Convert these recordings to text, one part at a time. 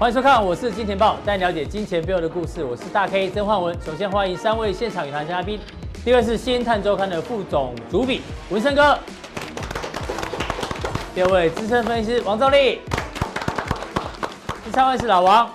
欢迎收看，我是金钱豹，带你了解金钱背后的故事。我是大 K 曾焕文。首先欢迎三位现场与谈嘉宾，第一位是《新探周刊》的副总主笔文生哥，第二位资深分析师王兆立，第三位是老王。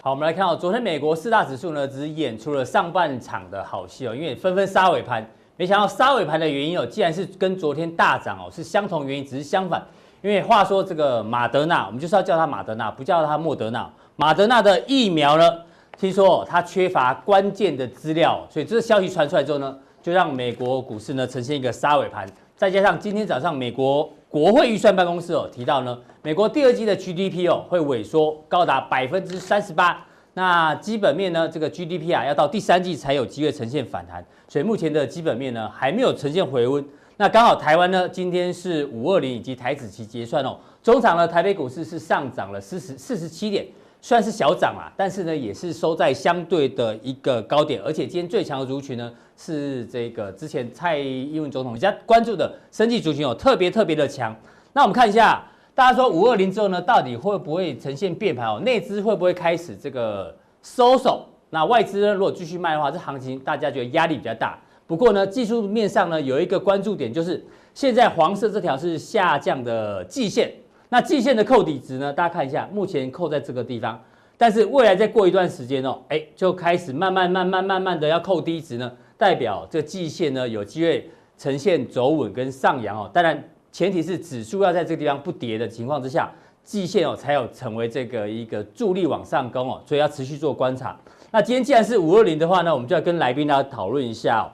好，我们来看到昨天美国四大指数呢，只演出了上半场的好戏哦，因为纷纷杀尾盘，没想到杀尾盘的原因哦，既然是跟昨天大涨哦是相同原因，只是相反。因为话说这个马德纳，我们就是要叫它马德纳，不叫它莫德纳。马德纳的疫苗呢，听说它缺乏关键的资料，所以这个消息传出来之后呢，就让美国股市呢呈现一个杀尾盘。再加上今天早上美国国会预算办公室哦提到呢，美国第二季的 GDP 哦会萎缩高达百分之三十八，那基本面呢这个 GDP 啊要到第三季才有机会呈现反弹，所以目前的基本面呢还没有呈现回温。那刚好台湾呢，今天是五二零以及台指期结算哦，中场呢台北股市是上涨了四十四十七点，虽然是小涨啊，但是呢也是收在相对的一个高点，而且今天最强的族群呢是这个之前蔡英文总统比较关注的生技族群哦，特别特别的强。那我们看一下，大家说五二零之后呢，到底会不会呈现变盘哦？内资会不会开始这个收手？那外资呢，如果继续卖的话，这行情大家觉得压力比较大。不过呢，技术面上呢有一个关注点，就是现在黄色这条是下降的季线，那季线的扣底值呢，大家看一下，目前扣在这个地方，但是未来再过一段时间哦，哎，就开始慢慢慢慢慢慢的要扣低值呢，代表这季线呢有机会呈现走稳跟上扬哦。当然，前提是指数要在这个地方不跌的情况之下，季线哦才有成为这个一个助力往上攻哦，所以要持续做观察。那今天既然是五二零的话呢，我们就要跟来宾大家讨论一下哦。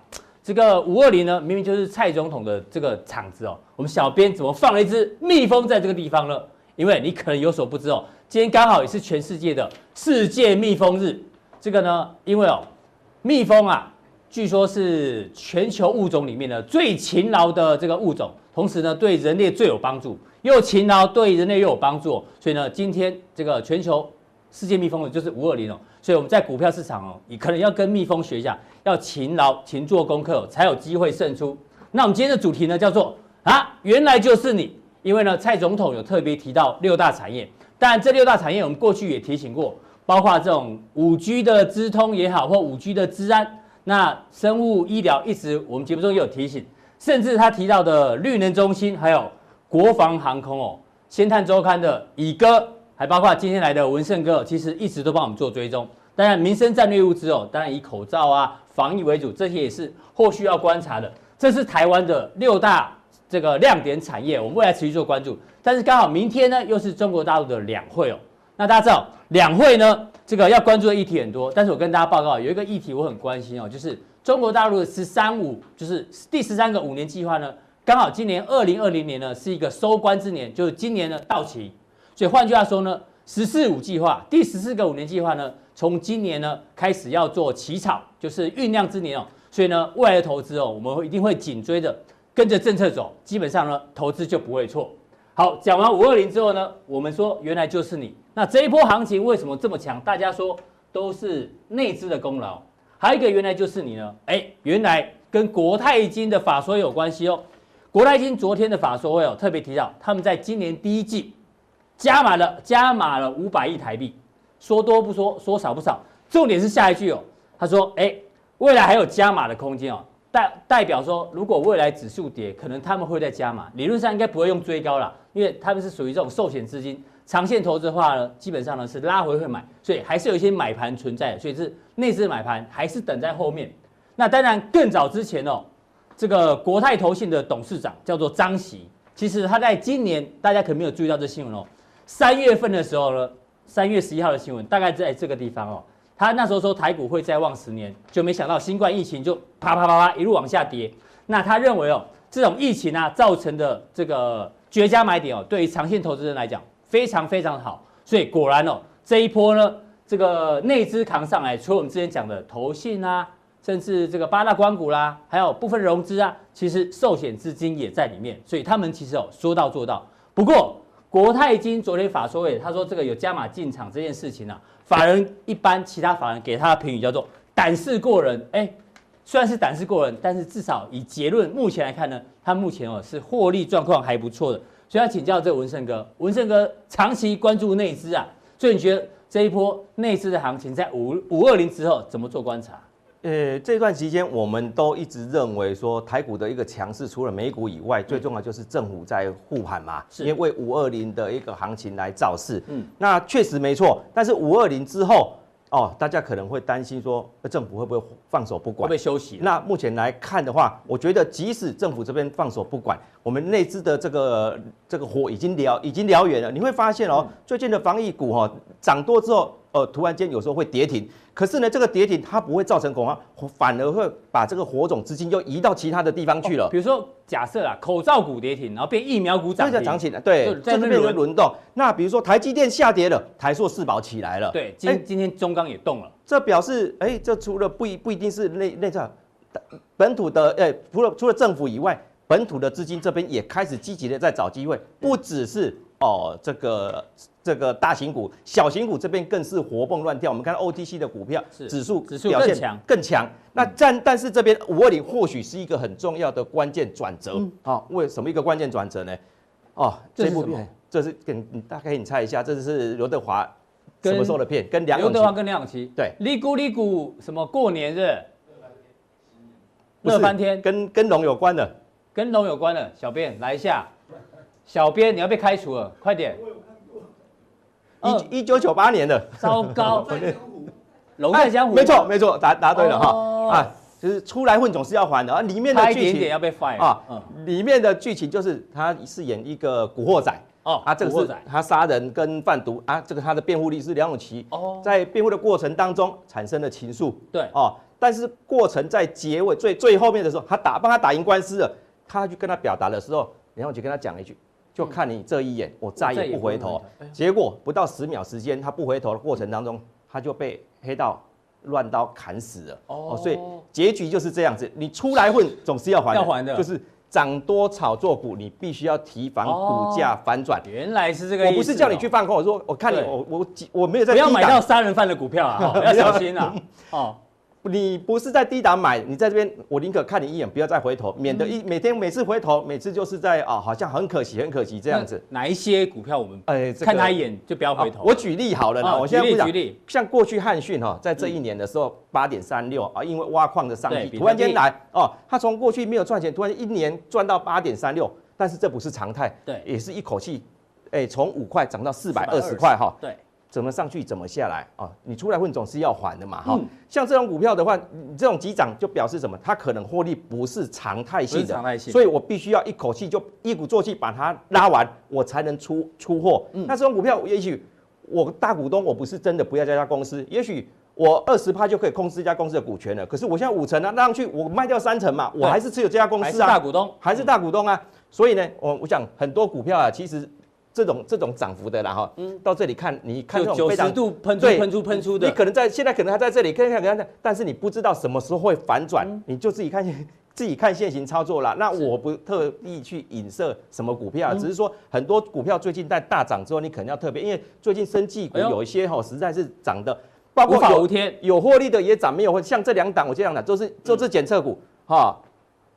这个五二零呢，明明就是蔡总统的这个场子哦，我们小编怎么放了一只蜜蜂在这个地方呢？因为你可能有所不知哦，今天刚好也是全世界的世界蜜蜂日。这个呢，因为哦，蜜蜂啊，据说是全球物种里面的最勤劳的这个物种，同时呢，对人类最有帮助，又勤劳对人类又有帮助，所以呢，今天这个全球世界蜜蜂的就是五二零哦。所以我们在股票市场哦，你可能要跟蜜蜂学一下，要勤劳、勤做功课，才有机会胜出。那我们今天的主题呢，叫做啊，原来就是你。因为呢，蔡总统有特别提到六大产业，但这六大产业我们过去也提醒过，包括这种五 G 的资通也好，或五 G 的资安，那生物医疗一直我们节目中也有提醒，甚至他提到的绿能中心，还有国防航空哦，先探周刊的乙哥。还包括今天来的文胜哥，其实一直都帮我们做追踪。当然，民生战略物资哦，当然以口罩啊、防疫为主，这些也是后续要观察的。这是台湾的六大这个亮点产业，我们未来持续做关注。但是刚好明天呢，又是中国大陆的两会哦。那大家知道，两会呢，这个要关注的议题很多。但是我跟大家报告，有一个议题我很关心哦，就是中国大陆的“十三五”，就是第十三个五年计划呢，刚好今年二零二零年呢是一个收官之年，就是今年呢到期。所以换句话说呢，“十四五”计划第十四个五年计划呢，从今年呢开始要做起草，就是酝酿之年哦。所以呢，未来的投资哦，我们会一定会紧追着跟着政策走，基本上呢，投资就不会错。好，讲完五二零之后呢，我们说原来就是你。那这一波行情为什么这么强？大家说都是内资的功劳。还有一个原来就是你呢，哎，原来跟国泰金的法说有关系哦。国泰金昨天的法说会哦，特别提到他们在今年第一季。加码了，加码了五百亿台币，说多不说，说少不少。重点是下一句哦，他说：“哎，未来还有加码的空间哦。”代代表说，如果未来指数跌，可能他们会再加码。理论上应该不会用追高了，因为他们是属于这种寿险资金，长线投资的话呢，基本上呢是拉回会买，所以还是有一些买盘存在。所以是内资买盘还是等在后面。那当然更早之前哦，这个国泰投信的董事长叫做张喜，其实他在今年大家可能没有注意到这新闻哦。三月份的时候呢，三月十一号的新闻大概在这个地方哦。他那时候说台股会再旺十年，就没想到新冠疫情就啪啪啪啪一路往下跌。那他认为哦，这种疫情啊造成的这个绝佳买点哦，对于长线投资人来讲非常非常好。所以果然哦，这一波呢，这个内资扛上来，除了我们之前讲的投信啊，甚至这个八大官股啦，还有部分融资啊，其实寿险资金也在里面。所以他们其实哦说到做到。不过，国泰金昨天法说会，他说这个有加码进场这件事情啊，法人一般其他法人给他的评语叫做胆识过人。哎，虽然是胆识过人，但是至少以结论目前来看呢，他目前哦是获利状况还不错的。所以要请教这个文胜哥，文胜哥长期关注内资啊，所以你觉得这一波内资的行情在五五二零之后怎么做观察？呃，这段期间我们都一直认为说台股的一个强势，除了美股以外，最重要就是政府在护盘嘛，是因为为五二零的一个行情来造势。嗯，那确实没错，但是五二零之后。哦，大家可能会担心说，政府会不会放手不管？会不会休息？那目前来看的话，我觉得即使政府这边放手不管，我们内资的这个这个火已经燎已经燎原了。你会发现哦，最近的防疫股哈涨多之后。呃，突然间有时候会跌停，可是呢，这个跌停它不会造成恐慌，反而会把这个火种资金又移到其他的地方去了。哦、比如说，假设啊，口罩股跌停，然后变疫苗股涨，这涨起来，对，在这边轮动。那比如说台积电下跌了，台塑四宝起来了，对，今、欸、今天中钢也动了，这表示，哎、欸，这除了不一不一定是内内在本土的，哎、欸，除了除了政府以外，本土的资金这边也开始积极的在找机会，不只是。哦，这个这个大型股、小型股这边更是活蹦乱跳。我们看 OTC 的股票指数指数表现更强，更强。那但但是这边五二零或许是一个很重要的关键转折。好、嗯，为什么一个关键转折呢？哦，这部片这是跟你大概你猜一下，这是刘德华什么时候的片？跟梁刘德华跟梁咏琪对。利咕利咕什么过年日？乐翻天，跟跟龙有关的，跟龙有关的，小编来一下。小编，你要被开除了，快点！一一九九八年的，糟糕，龙在江湖，没错没错，答答对了哈啊，就是出来混总是要还的啊。里面的剧情要被 fire 啊，里面的剧情就是他饰演一个古惑仔哦，啊，这个是他杀人跟贩毒啊，这个他的辩护律师梁咏琪哦，在辩护的过程当中产生了情愫，对哦，但是过程在结尾最最后面的时候，他打帮他打赢官司了，他去跟他表达的时候，然后就跟他讲了一句。就看你这一眼，我再也不回头。结果不到十秒时间，他不回头的过程当中，他就被黑道乱刀砍死了。哦，所以结局就是这样子。你出来混，总是要还。要还的。就是涨多炒作股，你必须要提防股价反转。原来是这个意思。我不是叫你去放空，我说我看你，我我我没有在。不要买到杀人犯的股票啊！要小心啊！哦。你不是在低档买，你在这边，我宁可看你一眼，不要再回头，免得一每天每次回头，每次就是在啊，好像很可惜，很可惜这样子。哪一些股票我们哎看他一眼就不要回头？我举例好了，我现在不讲。像过去汉讯哈，在这一年的时候八点三六啊，因为挖矿的商机，突然间来哦，他从过去没有赚钱，突然一年赚到八点三六，但是这不是常态，对，也是一口气，哎，从五块涨到四百二十块哈，对。怎么上去怎么下来啊？你出来混总是要还的嘛，哈、嗯。像这种股票的话，你这种急涨就表示什么？它可能获利不是常态性的，常态性。所以我必须要一口气就一鼓作气把它拉完，我才能出出货。嗯、那这种股票，也许我大股东我不是真的不要这家公司，也许我二十趴就可以控制这家公司的股权了。可是我现在五成啊，拉上去我卖掉三成嘛，我还是持有这家公司啊，大股东还是大股东啊。所以呢，我我想很多股票啊，其实。这种这种涨幅的啦哈，嗯，到这里看，你看这种非常九十度喷出喷出喷出的，你可能在现在可能还在这里看看看看，但是你不知道什么时候会反转，你就自己看 自己看现行操作啦。那我不特意去影射什么股票，只是说很多股票最近在大涨之后，你可能要特别，因为最近生技股有一些哈实在是涨的，包括有有获利的也涨，没有像这两档我这样的都是都是检测股哈。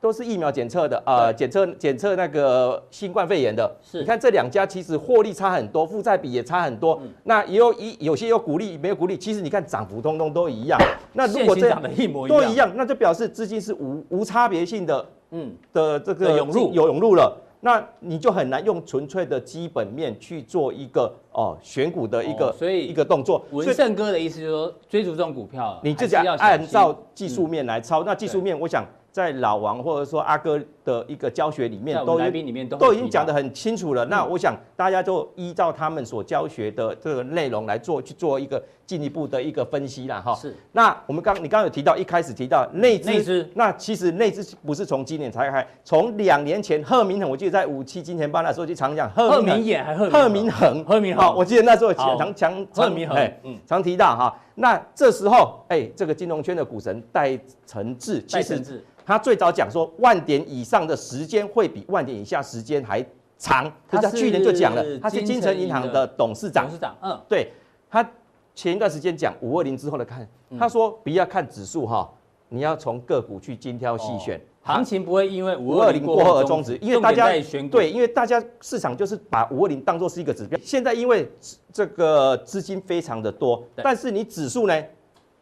都是疫苗检测的，呃，检测检测那个新冠肺炎的。是，你看这两家其实获利差很多，负债比也差很多。嗯、那也有一有些有股利，没有股利，其实你看涨幅通通都一样。那如果这样的一模一样，都一样，那就表示资金是无无差别性的，嗯，的这个涌入有涌入了。那你就很难用纯粹的基本面去做一个哦选股的一个、哦、所以一个动作。文胜哥的意思就是说，追逐这种股票，你自己要按照技术面来操。嗯、那技术面，我想。在老王或者说阿哥的一个教学里面，都里面都已经讲得很清楚了。那我想大家就依照他们所教学的这个内容来做，去做一个进一步的一个分析了哈。是。那我们刚你刚刚有提到，一开始提到内资，那其实内资不是从今年才开，从两年前贺明恒，我记得在五七金钱班那时候就常讲贺明衍还贺明恒，贺明恒。我记得那时候常常贺明恒，嗯，常提到哈。那这时候，哎，这个金融圈的股神戴承志，其实。他最早讲说，万点以上的时间会比万点以下时间还长。他去年就讲了，他是金城银行的董事长。董事长，嗯，对。他前一段时间讲五二零之后的看，他说不要看指数哈，你要从个股去精挑细选。行情不会因为五二零过后而终止，因为大家对，因为大家市场就是把五二零当做是一个指标。现在因为这个资金非常的多，但是你指数呢，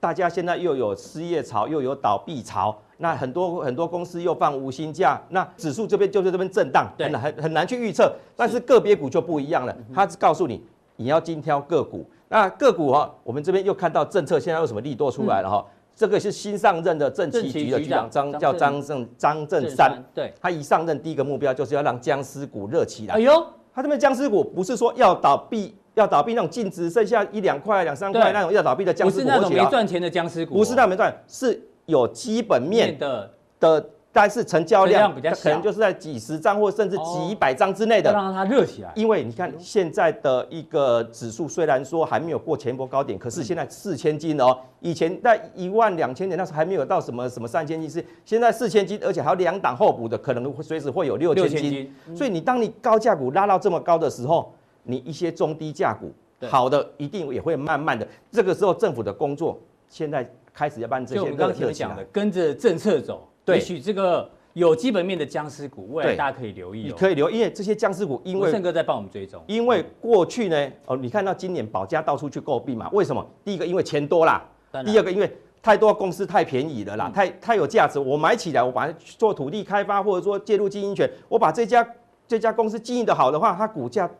大家现在又有失业潮，又有倒闭潮，那很多很多公司又放无薪假，那指数这边就是这边震荡，很很很难去预测。但是个别股就不一样了，它是告诉你你要精挑个股。那个股哈，我们这边又看到政策现在有什么利多出来了哈。这个是新上任的政企局的局长张叫张正张正山，对，他一上任第一个目标就是要让僵尸股热起来。哎呦，他这边僵尸股不是说要倒闭，要倒闭那种净值剩下一两块、两三块那种要倒闭的僵尸股，不是那种没赚钱的僵尸股，不是那没赚，是有基本面的的。但是成交量比较小，可能就是在几十张或甚至几百张之内的，让它热起来。因为你看现在的一个指数，虽然说还没有过前波高点，可是现在四千斤哦，以前在一万两千点那时候还没有到什么什么三千斤，是现在四千斤，而且还有两档候补的，可能会随时会有六千金。所以你当你高价股拉到这么高的时候，你一些中低价股好的一定也会慢慢的。这个时候政府的工作现在开始要办这些。就我们刚才讲的，跟着政策走。也许这个有基本面的僵尸股，未来大家可以留意。你可以留意，因为这些僵尸股，因为胜哥在帮我们追踪。因为过去呢，哦，你看到今年宝佳到处去购币嘛？为什么？第一个，因为钱多啦；第二个，因为太多公司太便宜了啦，太太有价值，我买起来，我把它做土地开发，或者说介入经营权，我把这家这家公司经营的好的话，它股价。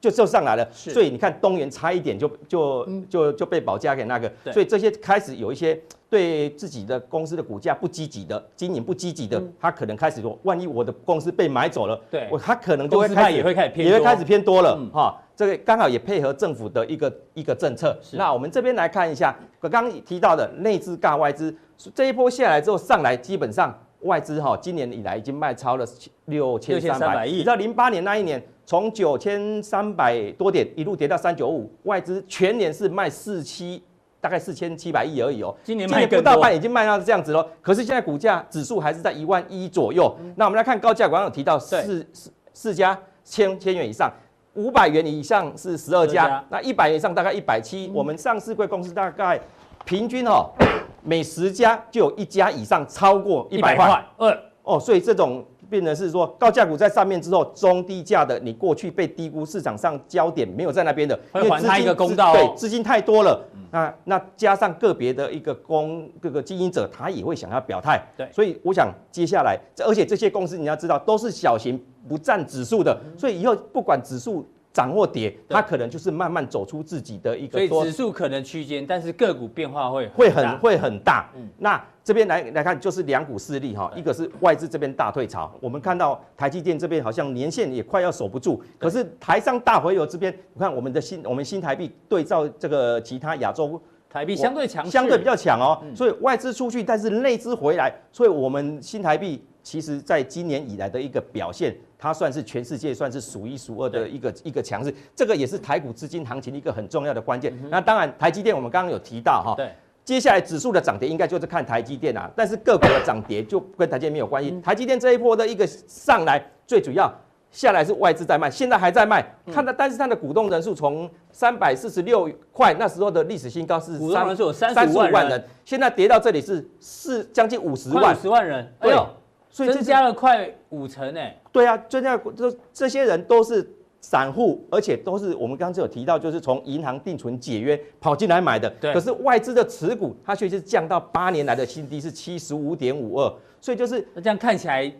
就就上来了，所以你看东元差一点就就就就被保价给那个，所以这些开始有一些对自己的公司的股价不积极的，经营不积极的，他可能开始说，万一我的公司被买走了，对，我他可能就会开始也会开始偏也会开始偏多了哈。这个刚好也配合政府的一个一个政策。那我们这边来看一下，我刚刚提到的内资尬外资这一波下来之后上来，基本上外资哈今年以来已经卖超了六千三百亿，你知道零八年那一年。从九千三百多点一路跌到三九五，外资全年是卖四七，大概四千七百亿而已哦。今年今年不到半已经卖到这样子喽。可是现在股价指数还是在一万一左右。嗯、那我们来看高价股，刚刚有提到四四四家千千元以上，五百元以上是十二家，那一百元以上大概一百七。我们上市柜公司大概平均哦，每十家就有一家以上超过一百块。二哦，所以这种。变成是说高价股在上面之后，中低价的你过去被低估，市场上焦点没有在那边的，会还他一个公道。对，资金太多了。那那加上个别的一个公各个经营者，他也会想要表态。对，所以我想接下来，而且这些公司你要知道都是小型不占指数的，所以以后不管指数。涨或跌，它可能就是慢慢走出自己的一个。所以指数可能区间，但是个股变化会会很会很大。嗯，那这边来来看，就是两股势力哈，一个是外资这边大退潮，我们看到台积电这边好像年线也快要守不住，可是台商大回流这边，你看我们的新我们新台币对照这个其他亚洲台币相对强，相对比较强哦，所以外资出去，但是内资回来，所以我们新台币其实在今年以来的一个表现。它算是全世界算是数一数二的一个一个强势，这个也是台股资金行情一个很重要的关键。那当然，台积电我们刚刚有提到哈，对，接下来指数的涨跌应该就是看台积电啊，但是个股的涨跌就跟台积电没有关系。台积电这一波的一个上来，最主要下来是外资在卖，现在还在卖，看它但是它的股东人数从三百四十六块那时候的历史新高是三十五万人，现在跌到这里是四将近五十万，五十万人，哎呦。所以增加了快五成诶，对啊，增加这这些人都是散户，而且都是我们刚刚有提到，就是从银行定存解约跑进来买的。对。可是外资的持股，它却是降到八年来的新低，是七十五点五二。所以就是那这样看起来，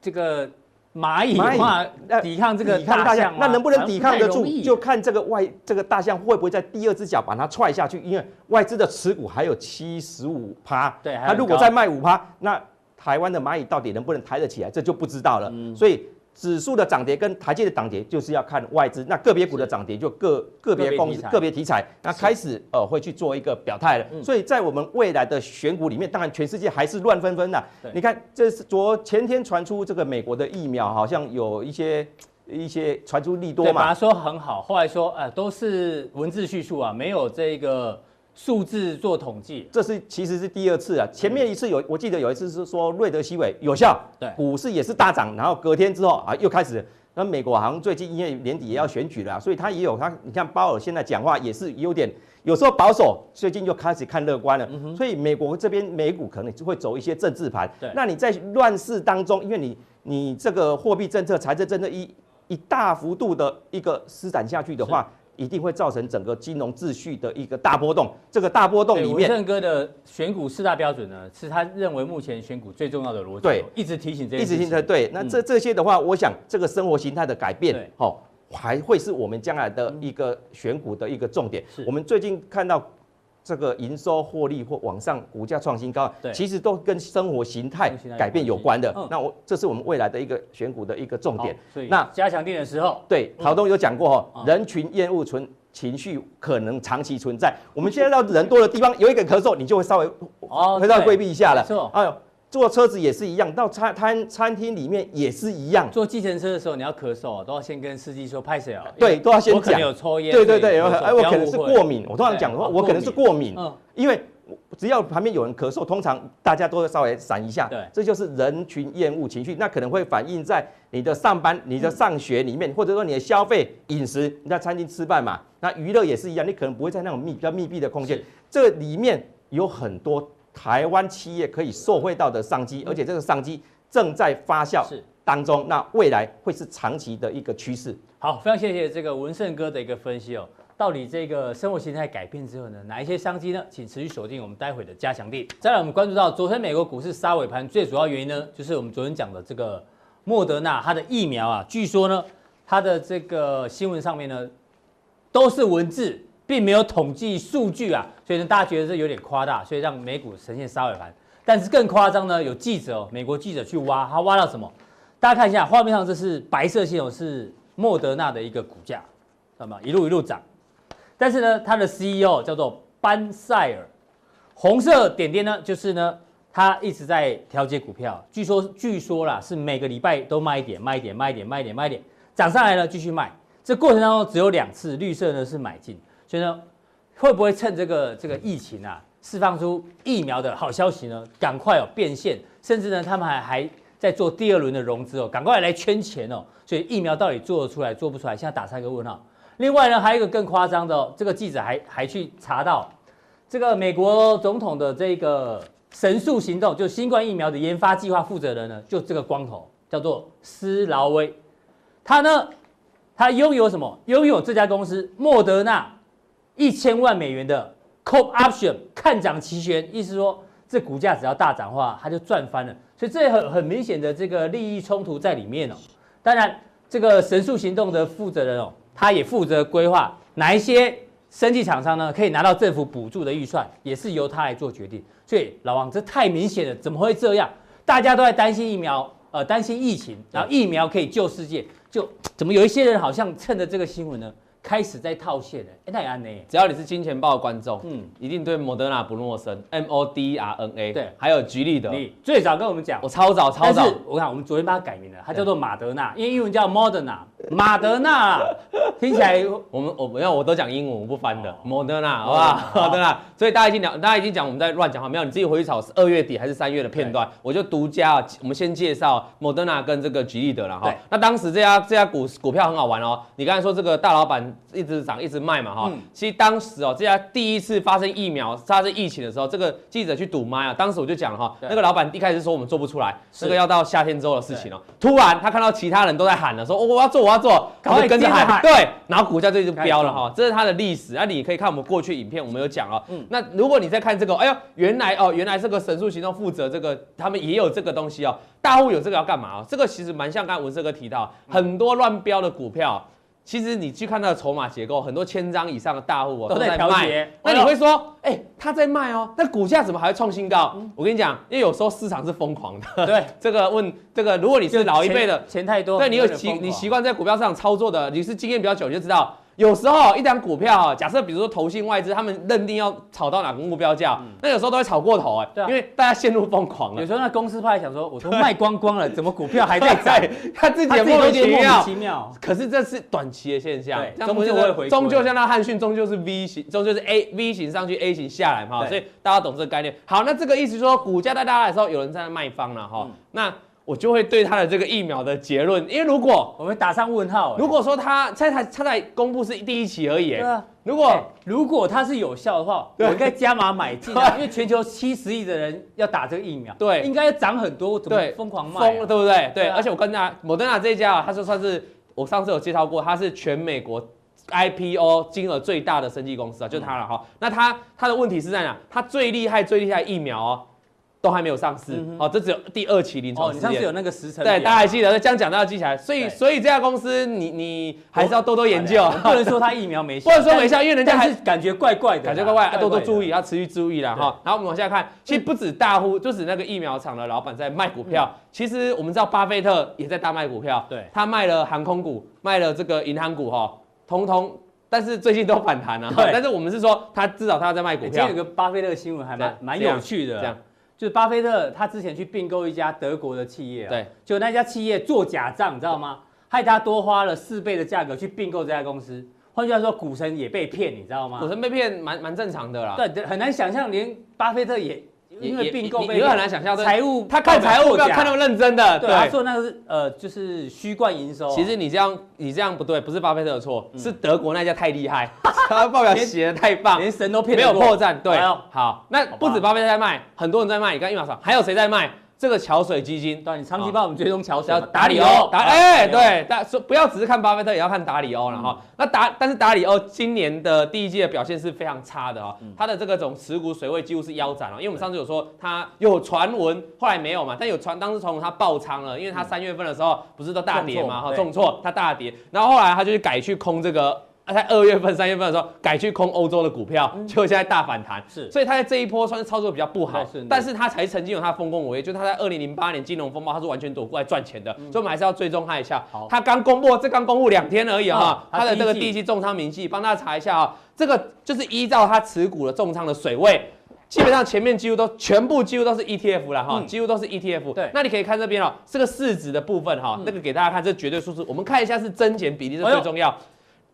这个蚂蚁蚂蚁抵抗这个大象，那能不能抵抗得住？就看这个外这个大象会不会在第二只脚把它踹下去？因为外资的持股还有七十五趴，对，它如果再卖五趴，那。台湾的蚂蚁到底能不能抬得起来，这就不知道了。嗯、所以指数的涨跌跟台积的涨跌，就是要看外资。那个别股的涨跌就个个别公司个别题材，那开始呃会去做一个表态了。是所以在我们未来的选股里面，当然全世界还是乱纷纷的。你看，这是昨前天传出这个美国的疫苗好像有一些一些传出利多嘛，本来说很好，后来说呃都是文字叙述啊，没有这个。数字做统计，这是其实是第二次啊。前面一次有，我记得有一次是说瑞德西韦有效，对，股市也是大涨，然后隔天之后啊又开始。那美国好像最近因为年底也要选举了，所以他也有他，你看鲍尔现在讲话也是有点有时候保守，最近又开始看乐观了。所以美国这边美股可能就会走一些政治盘。那你在乱世当中，因为你你这个货币政策、财政政策一一大幅度的一个施展下去的话。一定会造成整个金融秩序的一个大波动。这个大波动里面，文胜哥的选股四大标准呢，是他认为目前选股最重要的逻辑。对，一直提醒这些，一直提醒。对，那这这些的话，我想这个生活形态的改变，哦，还会是我们将来的一个选股的一个重点。是我们最近看到。这个营收获利或往上，股价创新高，其实都跟生活形态改变有关的。那我这是我们未来的一个选股的一个重点。那加强店的时候，对，陶东有讲过哦，人群厌恶存情绪可能长期存在。我们现在到人多的地方，有一个咳嗽，你就会稍微哦，会稍微规避一下了。没错，哎呦。坐车子也是一样，到餐餐餐厅里面也是一样。坐计程车的时候，你要咳嗽，都要先跟司机说拍谁啊？对，都要先讲。我可能有抽烟。对对对，哎，我可能是过敏。我通常讲的话，我可能是过敏。嗯。因为只要旁边有人咳嗽，通常大家都会稍微闪一下。对。这就是人群厌恶情绪，那可能会反映在你的上班、你的上学里面，或者说你的消费、饮食。你在餐厅吃饭嘛，那娱乐也是一样，你可能不会在那种密比较密闭的空间。这里面有很多。台湾企业可以受惠到的商机，而且这个商机正在发酵当中，那未来会是长期的一个趋势。好，非常谢谢这个文胜哥的一个分析哦。到底这个生活形态改变之后呢，哪一些商机呢？请持续锁定我们待会的加强錠。再来，我们关注到昨天美国股市杀尾盘，最主要原因呢，就是我们昨天讲的这个莫德纳它的疫苗啊，据说呢，它的这个新闻上面呢都是文字。并没有统计数据啊，所以呢，大家觉得这有点夸大，所以让美股呈现杀尾盘。但是更夸张呢，有记者，美国记者去挖，他挖到什么？大家看一下画面上，这是白色线哦，是莫德纳的一个股价，知道吗？一路一路涨。但是呢，它的 CEO 叫做班塞尔，红色点点呢，就是呢，他一直在调节股票。据说，据说啦，是每个礼拜都卖一点，卖一点，卖一点，卖一点，卖一点，涨上来了继续卖。这过程当中只有两次，绿色呢是买进。所以呢，会不会趁这个这个疫情啊，释放出疫苗的好消息呢？赶快哦变现，甚至呢，他们还还在做第二轮的融资哦，赶快来圈钱哦。所以疫苗到底做得出来做不出来？现在打上一个问号。另外呢，还有一个更夸张的哦，这个记者还还去查到这个美国总统的这个神速行动，就新冠疫苗的研发计划负责人呢，就这个光头叫做施劳威，他呢，他拥有什么？拥有这家公司莫德纳。一千万美元的 call option 看涨期权，意思说这股价只要大涨的话，它就赚翻了。所以这很很明显的这个利益冲突在里面哦。当然，这个神速行动的负责人哦，他也负责规划哪一些生技厂商呢可以拿到政府补助的预算，也是由他来做决定。所以老王，这太明显了，怎么会这样？大家都在担心疫苗，呃，担心疫情，然后疫苗可以救世界，就怎么有一些人好像趁着这个新闻呢？开始在套现了，哎，那也安呢？只要你是金钱豹的观众，嗯，一定对莫德纳不陌生，M O D R N A，对，还有吉利的，你最早跟我们讲，我超早超早，我看我们昨天把它改名了，它叫做马德纳，因为英文叫 Moderna，马德纳，听起来我们我没有，我都讲英文，我不翻的，莫德纳，好不好？马德纳，所以大家已经讲，大家已经讲我们在乱讲话，没有，你自己回去找二月底还是三月的片段，我就独家，我们先介绍莫德纳跟这个吉利德了哈。那当时这家这家股股票很好玩哦，你刚才说这个大老板一直涨一直。卖嘛哈，其实当时哦，这家第一次发生疫苗发生疫情的时候，这个记者去堵麦啊，当时我就讲了哈，那个老板一开始说我们做不出来，这个要到夏天之后的事情哦。突然他看到其他人都在喊了，说我要做我要做，跟着喊，对，然后股价就就飙了哈，这是它的历史。那你可以看我们过去影片，我们有讲哦。那如果你在看这个，哎呦，原来哦，原来这个神速行动负责这个，他们也有这个东西哦。大户有这个要干嘛哦？这个其实蛮像刚才文胜哥提到，很多乱飙的股票。其实你去看它的筹码结构，很多千张以上的大户哦都在卖。那你会说，哎，他在卖哦，那股价怎么还会创新高？我跟你讲，因为有时候市场是疯狂的。对，这个问这个，如果你是老一辈的，钱太多，对你有习你习惯在股票市场操作的，你是经验比较久，你就知道有时候一档股票，假设比如说投信外资，他们认定要炒到哪个目标价，那有时候都会炒过头哎，因为大家陷入疯狂了。有时候那公司派想说，我都卖光光了，怎么股票还在 涨？他自己也莫名其妙。可是这是短期的现象，终究会回。终究像那汉讯，终究是 V 型，终究是 A V 型上去 A 型下来嘛，所以大家懂这个概念。好，那这个意思说，股价在大来的时候，有人在卖方了哈，那。我就会对他的这个疫苗的结论，因为如果我们打上问号，如果说他在他他在公布是第一期而已，对啊，如果、欸、如果它是有效的话，我应该加码买进啊，因为全球七十亿的人要打这个疫苗，对，应该要涨很多，怎么疯狂卖、啊？疯了，对不对？对，而且我跟大家，莫德纳这一家啊，他说算是我上次有介绍过，他是全美国 IPO 金额最大的生技公司啊，就他了哈。那他他的问题是在哪？他最厉害最厉害的疫苗哦。都还没有上市，嗯、哦，这只有第二期临床试验。哦，你上次有那个时程。对，大家还记得，这样讲都要记起来。所以，所以这家公司你，你你还是要多多研究，不能说它疫苗没效，不能说没效，因为人家还是感觉怪怪的，感觉怪怪，要多多注意，要持续注意了哈。然后我们往下看，其实不止大户，就是那个疫苗厂的老板在卖股票。嗯、其实我们知道，巴菲特也在大卖股票，对，他卖了航空股，卖了这个银行股哈，通通，但是最近都反弹了。对，但是我们是说，他至少他在卖股票。今天有个巴菲特的新闻还蛮蛮有趣的，这样。就是巴菲特，他之前去并购一家德国的企业，对，就那家企业做假账，你知道吗？害他多花了四倍的价格去并购这家公司。换句话说，股神也被骗，你知道吗？股神被骗，蛮蛮正常的啦。对，很难想象，连巴菲特也。因为并购，你会很难想象财务，他看财务不要看那么认真的，对，他做那个是呃，就是虚冠营收。其实你这样，你这样不对，不是巴菲特的错，是德国那家太厉害，他报表写的太棒，连神都骗，没有破绽。对，好，那不止巴菲特在卖，很多人在卖。你看一秒上还有谁在卖？这个桥水基金，对，你长期帮我们追踪桥水，要达里欧，达哎，对，但说不要只是看巴菲特，也要看达里欧了哈。那达，但是达里欧今年的第一季的表现是非常差的哈，他的这个种持股水位几乎是腰斩了，因为我们上次有说他有传闻，后来没有嘛，但有传当时传闻他爆仓了，因为他三月份的时候不是都大跌嘛哈，重挫，他大跌，然后后来他就去改去空这个。他在二月份、三月份的时候改去空欧洲的股票，结果现在大反弹。是，所以他在这一波算是操作比较不好。但是他才曾经有他丰功伟业，就是他在二零零八年金融风暴，他是完全躲过来赚钱的。所以我们还是要追踪他一下。他刚公布，这刚公布两天而已哈，他的这个第一期重仓明细，帮大家查一下啊。这个就是依照他持股的重仓的水位，基本上前面几乎都全部几乎都是 ETF 了哈，几乎都是 ETF。对，那你可以看这边哦，这个市值的部分哈，那个给大家看这绝对数字，我们看一下是增减比例，这最重要。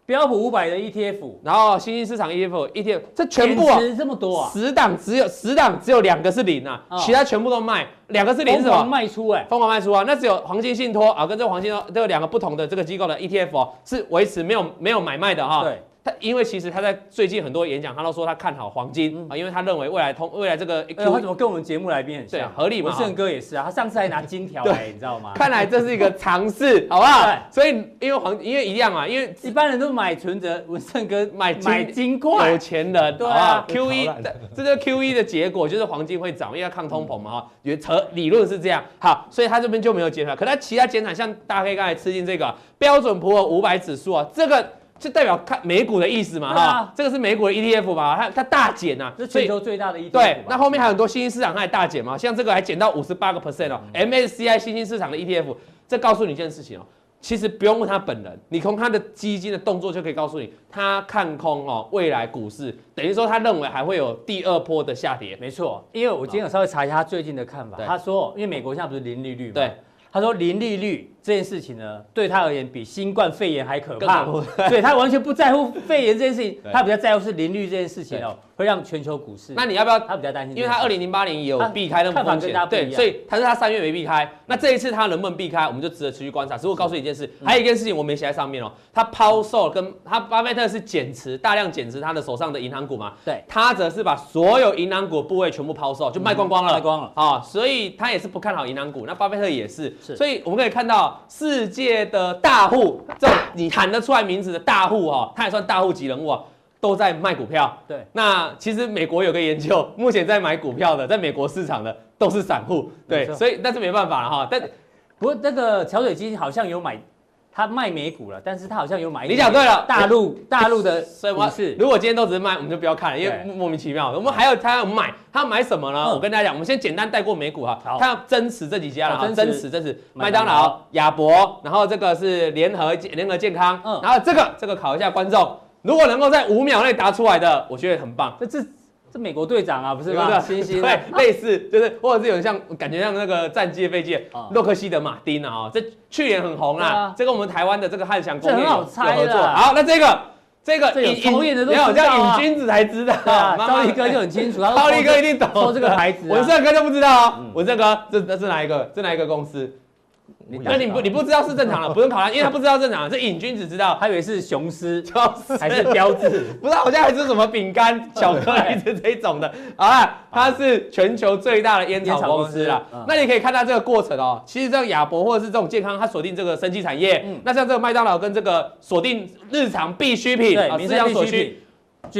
标普五百的 ETF，然后新兴市场 ETF，ETF 这全部啊，这么多啊，十档只有十档只有两个是零啊，其他全部都卖，两个是零是吧？疯狂卖出哎，疯狂卖出啊，那只有黄金信托啊，跟这个黄金信托这两个不同的这个机构的 ETF 哦，是维持没有没有买卖的哈。对。他因为其实他在最近很多演讲，他都说他看好黄金啊，因为他认为未来通未来这个，他怎么跟我们节目来宾很像？合理嘛？文胜哥也是啊，他上次还拿金条 来，你知道吗？看来这是一个尝试，好不好？所以因为黄因为一样嘛，因为一般人都买存折，文胜哥买买金块，有钱人对啊。QE 这个 Q 一的结果就是黄金会涨，因为要抗通膨嘛哈，也扯理论是这样。好，所以他这边就没有减产，可他其他减产，像大家可以刚才吃进这个标准普尔五百指数啊，这个。就代表看美股的意思嘛，哈、啊，这个是美股的 ETF 嘛，它它大减呐，是全球最大的 ETF。对，那后面还有很多新兴市场它也大减嘛，像这个还减到五十八个 percent 哦，MSCI 新兴市场的 ETF，这告诉你一件事情哦，其实不用问他本人，你从他的基金的动作就可以告诉你，他看空哦未来股市，等于说他认为还会有第二波的下跌。没错，因为我今天有稍微查一下他最近的看法，对他说，因为美国现在不是零利率嘛，对，他说零利率。这件事情呢，对他而言比新冠肺炎还可怕，所以他完全不在乎肺炎这件事情，他比较在乎是零利率这件事情哦，会让全球股市。那你要不要？他比较担心，因为他二零零八年也有避开那么风险，对，所以他说他三月没避开，那这一次他能不能避开，我们就值得持续观察。只是我告诉你一件事，还有一件事情我没写在上面哦，他抛售跟他巴菲特是减持，大量减持他的手上的银行股嘛，对，他则是把所有银行股部位全部抛售，就卖光光了，卖光了啊，所以他也是不看好银行股。那巴菲特也是，是，所以我们可以看到世界。的大户，这你喊得出来名字的大户哈，他也算大户级人物啊，都在卖股票。对，那其实美国有个研究，目前在买股票的，在美国市场的都是散户。对，所以但是没办法了哈。但不过那个桥水基金好像有买他卖美股了，但是他好像有买。你讲对了，大陆大陆的股市。如果今天都只是卖，我们就不要看了，因为莫名其妙。我们还有他要买，他要买什么呢？我跟大家讲，我们先简单带过美股哈。他要增持这几家了哈，增持增持，麦当劳、亚博，然后这个是联合联合健康，然后这个这个考一下观众，如果能够在五秒内答出来的，我觉得很棒。这这。是美国队长啊，不是吗？星星对，类似就是，或者是有像感觉像那个战机的飞机，洛克希德马丁啊，这去年很红啊。这跟我们台湾的这个汉翔工业有合作。好，那这个这个有抽烟的都知道，叫瘾君子才知道。兆立哥就很清楚，兆立 哥一定懂。说这个牌子，文胜哥就不知道哦。文胜哥，这这是哪一个？这哪一个公司？那你不你不知道是正常的，不用考他，因为他不知道正常。是瘾君子知道，他以为是雄狮，还是标志？不知道，好像还是什么饼干、巧克力这这种的。好了，它是全球最大的烟草公司啦。那你可以看到这个过程哦。其实这个亚博或者是这种健康，它锁定这个生技产业。那像这个麦当劳跟这个锁定日常必需品，对，民生所需。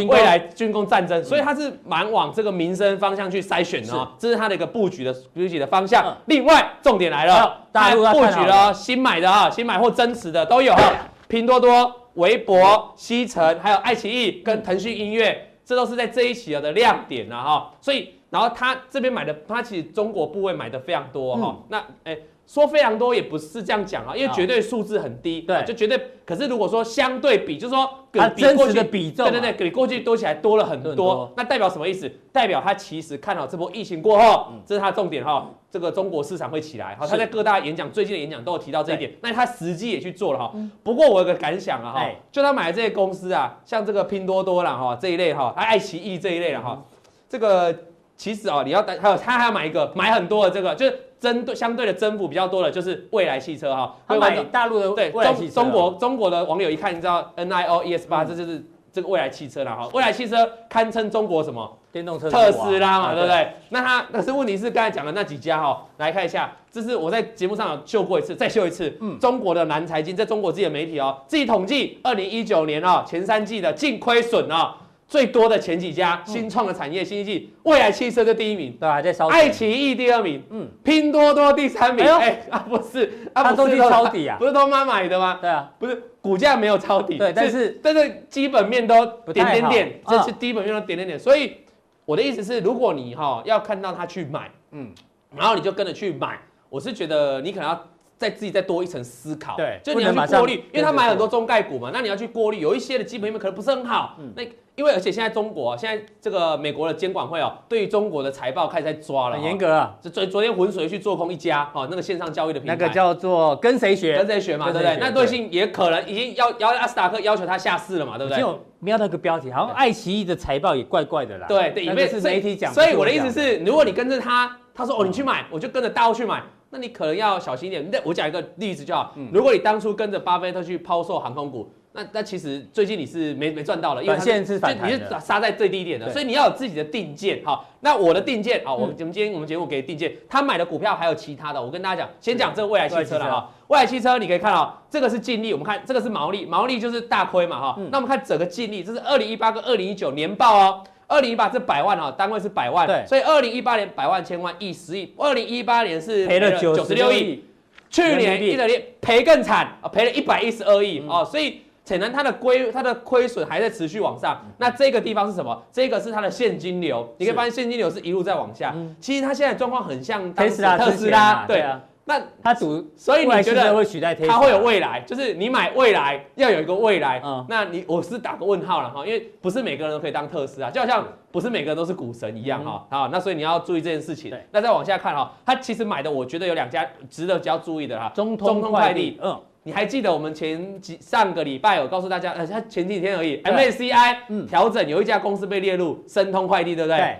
未来军工战争，所以它是蛮往这个民生方向去筛选的啊，这是它的一个布局的布局的方向。另外，重点来了，大陆布局了新买的啊，新买或增持的都有哈，拼多多、微博、西城，还有爱奇艺跟腾讯音乐，这都是在这一期的亮点了哈。所以，然后他这边买的，他其实中国部位买的非常多哈。那哎。说非常多也不是这样讲啊，因为绝对数字很低，对，就绝对。可是如果说相对比，就是说它真实的比重，对对对，比过去多起来多了很多。那代表什么意思？代表他其实看好这波疫情过后，这是他的重点哈。这个中国市场会起来，哈，他在各大演讲最近的演讲都有提到这一点。那他实际也去做了哈。不过我有个感想啊哈，就他买的这些公司啊，像这个拼多多啦哈这一类哈，爱奇艺这一类的哈，这个其实啊你要还有他还要买一个买很多的这个就是。针对相对的增幅比较多的，就是未来汽车哈。会买大陆的对中中国中国的网友一看，你知道 N I O E S 八，这就是这个未来汽车了哈。未来汽车堪称中国什么电动车特斯拉嘛，对不对？那它可是问题是刚才讲的那几家哈，来看一下，这是我在节目上有秀过一次，再秀一次。嗯，中国的南财经在中国自己的媒体哦，自己统计二零一九年啊前三季的净亏损哦。最多的前几家新创的产业，新经济，未来汽车的第一名，对，吧在烧。爱奇艺第二名，嗯，拼多多第三名，哎 啊不是，啊不是抄底啊，不是他妈买的吗？对啊，不是股价没有抄底，对，但是但是基本面都点点点，这是基本面都点点点，所以我的意思是，如果你哈要看到他去买，嗯，然后你就跟着去买，我是觉得你可能要。再自己再多一层思考，对，就你要去过滤，因为他买很多中概股嘛，那你要去过滤，有一些的基本面可能不是很好，嗯，那因为而且现在中国现在这个美国的监管会哦，对于中国的财报开始在抓了，很严格啊，就昨昨天浑水去做空一家哦，那个线上交易的平台，那个叫做跟谁学，跟谁学嘛，对不对？那瑞信也可能已经要要阿斯达克要求他下市了嘛，对不对？就瞄到一个标题，好像爱奇艺的财报也怪怪的啦，对对，因为是媒体讲，所以我的意思是，如果你跟着他，他说哦你去买，我就跟着大户去买。那你可能要小心一点。那我讲一个例子就好。如果你当初跟着巴菲特去抛售航空股，那那其实最近你是没没赚到了，因为现在是反弹，你是杀在最低点的，所以你要有自己的定见。好，那我的定见，好，我们今天我们节目给定见，他买的股票还有其他的，我跟大家讲，先讲这个蔚来汽车了哈。蔚来汽车你可以看到，这个是净利，我们看这个是毛利，毛利就是大亏嘛哈。那我们看整个净利，这是二零一八跟二零一九年报哦。二零一八是百万啊，单位是百万，对，所以二零一八年百万千万亿十亿，二零一八年是赔了九十六亿，去年一整年赔更惨啊，赔了一百一十二亿哦，所以显然它的亏它的亏损还在持续往上。那这个地方是什么？这个是它的现金流，你可以发现现金流是一路在往下。其实它现在状况很像特斯拉，特斯拉，对啊。那它主，所以你觉得会取代它会有未来？就是你买未来要有一个未来。嗯，那你我是打个问号了哈，因为不是每个人都可以当特斯拉，就好像不是每个人都是股神一样哈。好，那所以你要注意这件事情。对，那再往下看哈，它其实买的我觉得有两家值得比较注意的哈。中通快递，嗯，你还记得我们前几上个礼拜有告诉大家，呃，他前几天而已，MACI 调整有一家公司被列入申通快递，对不对？对。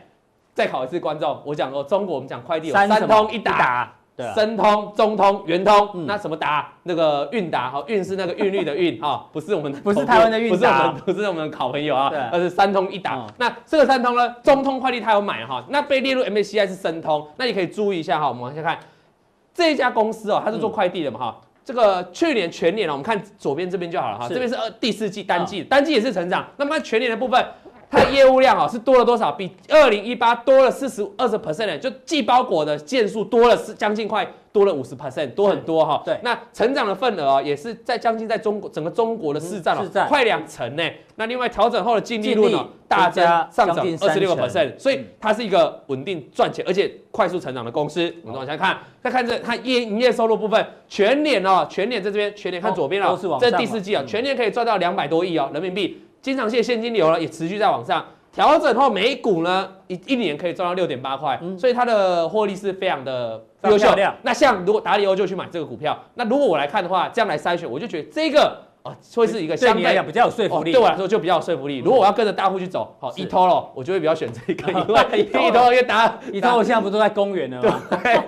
再考一次观众，我讲过中国我们讲快递有三通一达。对，申通、中通、圆通，那什么达？那个韵达，哈，韵是那个韵律的韵，哈，不是我们，不是台湾的韵达，不是我们的好朋友啊，而是三通一达。那这个三通呢，中通快递它有买哈，那被列入 MACI 是申通，那你可以注意一下哈，我们往下看，这一家公司哦，它是做快递的嘛哈，这个去年全年我们看左边这边就好了哈，这边是二第四季单季，单季也是成长，那么全年的部分。它的业务量啊是多了多少？比二零一八多了四十二十 percent 就寄包裹的件数多了是将近快多了五十 percent，多很多哈。对，那成长的份额啊，也是在将近在中国整个中国的市占哦，快两成呢。那另外调整后的净利润呢，大增上涨二十六个 percent，所以它是一个稳定赚钱而且快速成长的公司。我们往下看，再看这它业营业收入部分，全年哦，全年在这边，全年看左边哦，这第四季啊，全年可以赚到两百多亿哦人民币，经常性现金流呢也持续在往上。调整后每股呢一一年可以赚到六点八块，嗯、所以它的获利是非常的优秀。那像如果达里欧就去买这个股票，那如果我来看的话，这样来筛选，我就觉得这个。哦，会是一个相对比较有说服力，对我来说就比较有说服力。如果我要跟着大户去走，好，eToro，我就会比较选这个，因为 eToro 因为答 eToro 现在不都在公园呢吗？对，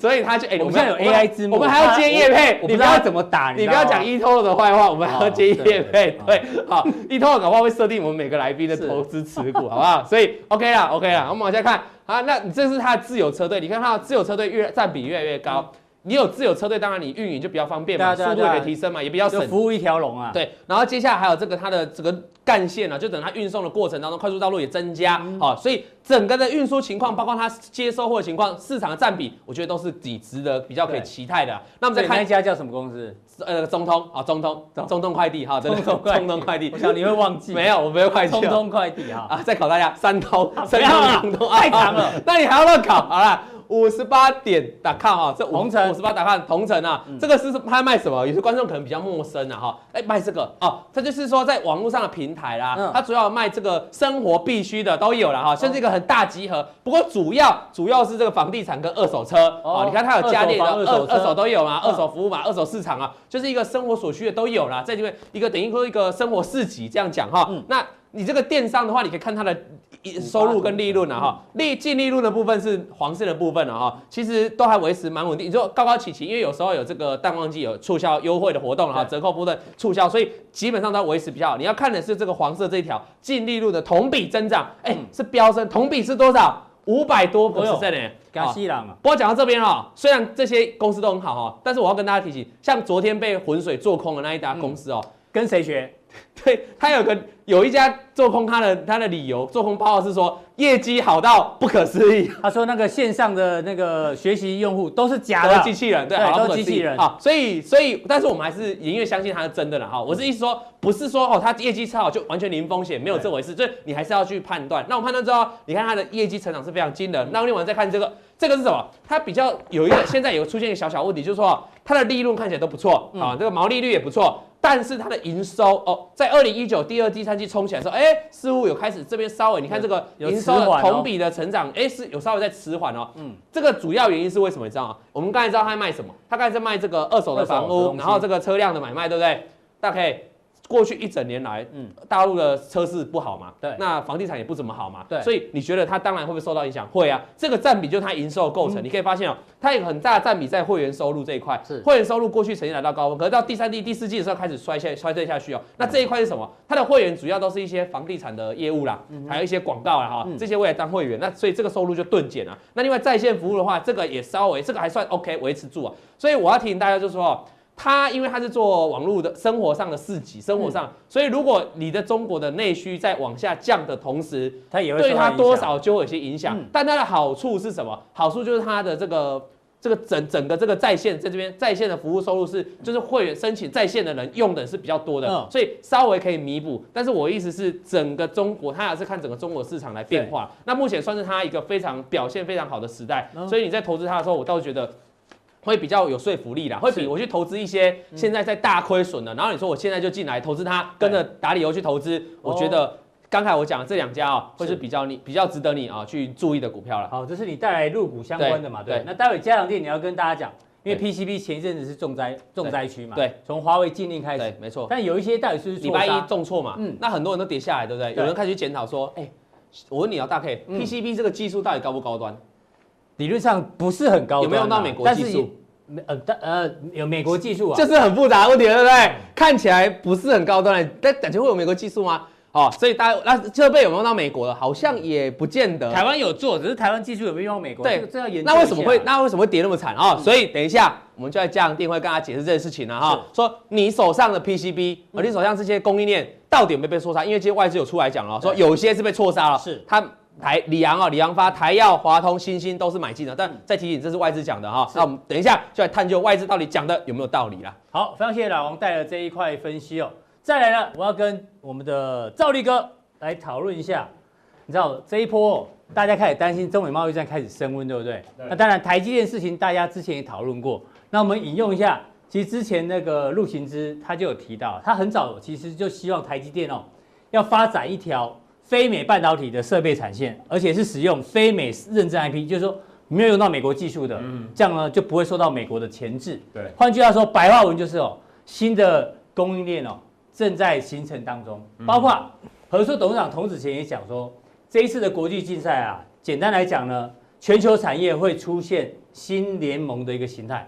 所以他就哎，我们现在有 AI 字幕，我们还要接业配，你不要怎么打，你不要讲 eToro 的坏话，我们还要接业配，对，好，eToro 搞不好会设定我们每个来宾的投资持股，好不好？所以 OK 啦，OK 啦，我们往下看，好，那你这是他的自有车队，你看他的自有车队越占比越来越高。你有自有车队，当然你运营就比较方便嘛，速度也可以提升嘛，也比较省。服务一条龙啊。对，然后接下来还有这个它的这个干线啊，就等它运送的过程当中，快速道路也增加，啊，所以整个的运输情况，包括它接收货的情况，市场的占比，我觉得都是挺值得比较可以期待的。那我们再看一家叫什么公司？呃，中通啊，中通，中通快递哈，中通中通快递。我想你会忘记。没有，我没有快递。中通快递哈。啊，再考大家，三通，三通，太长了。那你还要乱考？好了。五十八点打看哈，这同城五十八打看同城啊，这个是拍卖什么？有些观众可能比较陌生啊哈，哎卖这个哦，它就是说在网络上的平台啦，它主要卖这个生活必需的都有了哈，像这个很大集合，不过主要主要是这个房地产跟二手车。哦，你看它有家电的二二手都有嘛，二手服务嘛，二手市场啊，就是一个生活所需的都有啦，在这边一个等于说一个生活市集这样讲哈，那你这个电商的话，你可以看它的。收入跟利润啊，哈，利净利润的部分是黄色的部分了哈，其实都还维持蛮稳定，你说高高起起，因为有时候有这个淡旺季有促销优惠的活动了哈，折扣部分促销，所以基本上都维持比较好。你要看的是这个黄色这一条净利润的同比增长，哎，是飙升，同比是多少？五百多个 percent 呢？加西郎啊！不过讲到这边哈，虽然这些公司都很好哈，但是我要跟大家提醒，像昨天被浑水做空的那一家公司哦，跟谁学？对，他有个有一家做空他的他的理由，做空报告是说业绩好到不可思议。他说那个线上的那个学习用户都是假的机器人，对，都是机器人。好，所以所以，但是我们还是宁愿相信他是真的了哈。我是意思说，不是说哦，他业绩超好就完全零风险，没有这回事。就是你还是要去判断。那我判断之后，你看他的业绩成长是非常惊人。那另外再看这个，这个是什么？它比较有一个现在有出现一个小小问题，就是说它的利润看起来都不错啊，这个毛利率也不错。但是它的营收哦，在二零一九第二、第三季冲起来的时候，哎，似乎有开始这边稍微，你看这个营收的同比的成长，哎，是有稍微在迟缓哦。嗯，这个主要原因是为什么？你知道吗？我们刚才知道他卖什么？他刚才在卖这个二手的房屋，然后这个车辆的买卖，对不对？大家可以。过去一整年来，嗯，大陆的车市不好嘛，对，那房地产也不怎么好嘛，对，所以你觉得它当然会不会受到影响？会啊，这个占比就是它营收的构成，你可以发现哦，它有很大的占比在会员收入这一块，是会员收入过去曾经来到高峰，可是到第三季、第四季的时候开始衰下衰退下去哦。那这一块是什么？它的会员主要都是一些房地产的业务啦，还有一些广告啦哈，这些为了当会员，那所以这个收入就顿减了。那另外在线服务的话，这个也稍微这个还算 OK 维持住啊。所以我要提醒大家就是说。他因为它是做网络的生活上的市集，生活上，嗯、所以如果你的中国的内需在往下降的同时，它也会对它多少就会有些影响。嗯、但它的好处是什么？好处就是它的这个这个整整个这个在线在这边在线的服务收入是，就是会员申请在线的人用的是比较多的，嗯、所以稍微可以弥补。但是我意思是，整个中国它还是看整个中国市场来变化。那目前算是它一个非常表现非常好的时代，嗯、所以你在投资它的时候，我倒是觉得。会比较有说服力啦，会比我去投资一些现在在大亏损的，然后你说我现在就进来投资它，跟着打理由去投资，我觉得刚才我讲的这两家啊，会是比较你比较值得你啊去注意的股票了。好，这是你带来入股相关的嘛？对。那待会佳良店你要跟大家讲，因为 PCB 前一阵子是重灾重灾区嘛？对。从华为禁令开始，没错。但有一些到底是礼拜一重挫嘛？嗯。那很多人都跌下来，对不对？有人开始检讨说，哎，我问你啊，大 K，PCB 这个技术到底高不高端？理论上不是很高，有没有用到美国技术？呃，但呃，有美国技术啊，这是很复杂的问题，对不对？看起来不是很高端，但感觉会有美国技术吗？哦，所以大家那设备有没有用到美国的？好像也不见得。台湾有做，只是台湾技术有没有用到美国？对，这要研究。那为什么会那为什么会跌那么惨啊？所以等一下我们就在佳良电会跟大家解释这件事情了哈。说你手上的 PCB，而你手上这些供应链到底有没有被错杀？因为今天外资有出来讲了，说有些是被错杀了，是它。台里昂啊，里昂发、台药、华通、新兴都是买进的，但再提醒，这是外资讲的哈。那我们等一下就来探究外资到底讲的有没有道理啦。好，非常谢谢老王带来这一块分析哦。再来呢，我要跟我们的赵力哥来讨论一下。你知道这一波、哦、大家开始担心中美贸易战开始升温，对不对？对那当然，台积电事情大家之前也讨论过。那我们引用一下，其实之前那个陆行之他就有提到，他很早其实就希望台积电哦要发展一条。非美半导体的设备产线，而且是使用非美认证 IP，就是说没有用到美国技术的，嗯，这样呢就不会受到美国的钳制。对，换句话说，白话文就是哦，新的供应链哦正在形成当中，包括和硕董事长童子贤也讲说，这一次的国际竞赛啊，简单来讲呢，全球产业会出现新联盟的一个形态，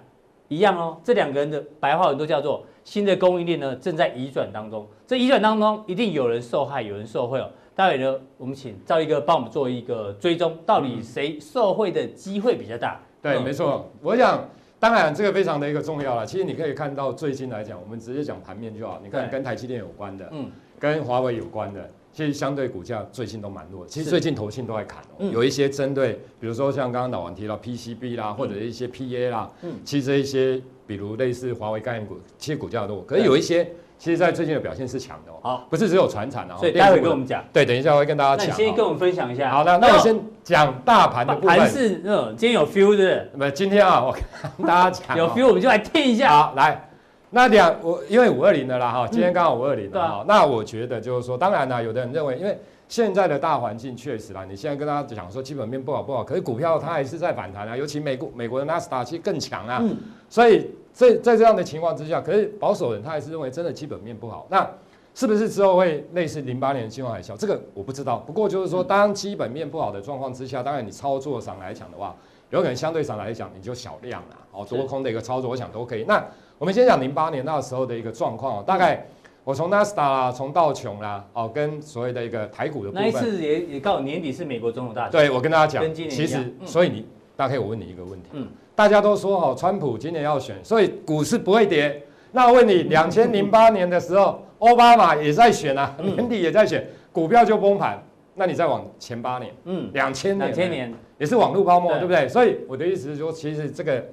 一样哦，这两个人的白话文都叫做新的供应链呢正在移转当中，这移转当中一定有人受害，有人受贿哦。待会呢，我们请赵一哥帮我们做一个追踪，到底谁受惠的机会比较大？对，没错。我想，当然这个非常的一个重要了。其实你可以看到，最近来讲，我们直接讲盘面就好。你看，跟台积电有关的，嗯，跟华为有关的，其实相对股价最近都蛮弱。其实最近投信都在砍哦，有一些针对，比如说像刚刚老王提到 PCB 啦，或者一些 PA 啦，嗯，其实一些比如类似华为概念股，其实股价弱。可是有一些。其实，在最近的表现是强的哦，好，不是只有传产哦，所以待会跟我们讲。对，等一下我会跟大家讲。那你先跟我们分享一下。好的，那我先讲大盘的部分。盘是嗯，今天有 feel 的。不，今天啊，我跟大家讲。有 feel，我们就来听一下。好，来，那两我因为五二零的啦哈，今天刚好五二零的哈。那我觉得就是说，当然呢，有的人认为，因为现在的大环境确实啦，你现在跟大家讲说基本面不好不好，可是股票它还是在反弹啊，尤其美国美国的纳斯达克其实更强啊，所以。在在这样的情况之下，可是保守人他还是认为真的基本面不好。那是不是之后会类似零八年的金融海啸？这个我不知道。不过就是说，当基本面不好的状况之下，当然你操作上来讲的话，有可能相对上来讲你就小量了。哦，多空的一个操作，我想都可以。那我们先讲零八年那时候的一个状况。大概我从纳斯达啦，从道琼啦，哦，跟所谓的一个台股的部分。那一次也也告年底是美国总统大选。对，我跟大家讲，其实所以你大概我问你一个问题。嗯。大家都说哦，川普今年要选，所以股市不会跌。那我问你，两千零八年的时候，奥巴马也在选啊，年底也在选，股票就崩盘。那你再往前八年，嗯，两千年，两千年也是网络泡沫，对不对？所以我的意思是说，其实这个。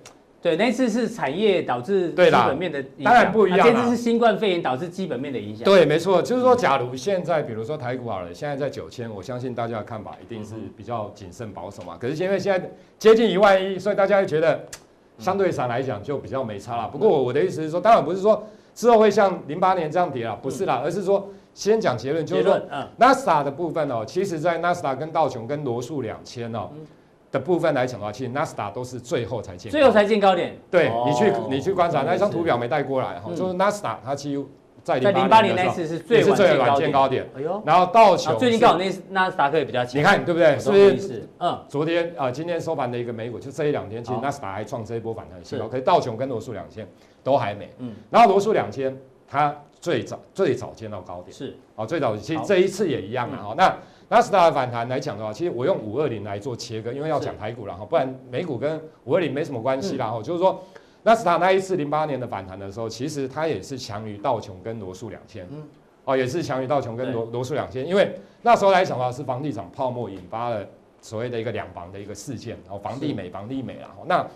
对，那次是产业导致基本面的影响，当然不一样。这次是新冠肺炎导致基本面的影响。对，没错，就是说，假如现在比如说台股好了，现在在九千，我相信大家的看法一定是比较谨慎保守嘛。可是因为现在接近一万一，所以大家会觉得相对上来讲就比较没差了。不过我的意思是说，当然不是说之后会像零八年这样跌了，不是啦，而是说先讲结论，就是说，嗯，纳斯达的部分哦，其实在 n a s a 跟道琼跟罗素两千哦。的部分来讲的话，其实纳斯达都是最后才见，最后才见高点。对，你去你去观察那一张图表没带过来哈，就是纳斯达它其实在零八年那次是最晚见高点。哎呦，然后道琼最近刚好那纳斯达克也比较强。你看对不对？是不是？嗯，昨天啊，今天收盘的一个美股，就这一两天，其实纳斯达还创这一波反弹新高，可是道琼跟罗素两千都还没。嗯，然后罗素两千它最早最早见到高点是哦，最早其实这一次也一样的哈。那纳斯达的反弹来讲的话，其实我用五二零来做切割，因为要讲台股了哈，不然美股跟五二零没什么关系啦哈。就是说，纳斯达那一次零八年的反弹的时候，其实它也是强于道琼跟罗素两千，哦，也是强于道琼跟罗罗素两千，因为那时候来讲的话是房地产泡沫引发了所谓的一个两房的一个事件，然后房地美房地美啦，那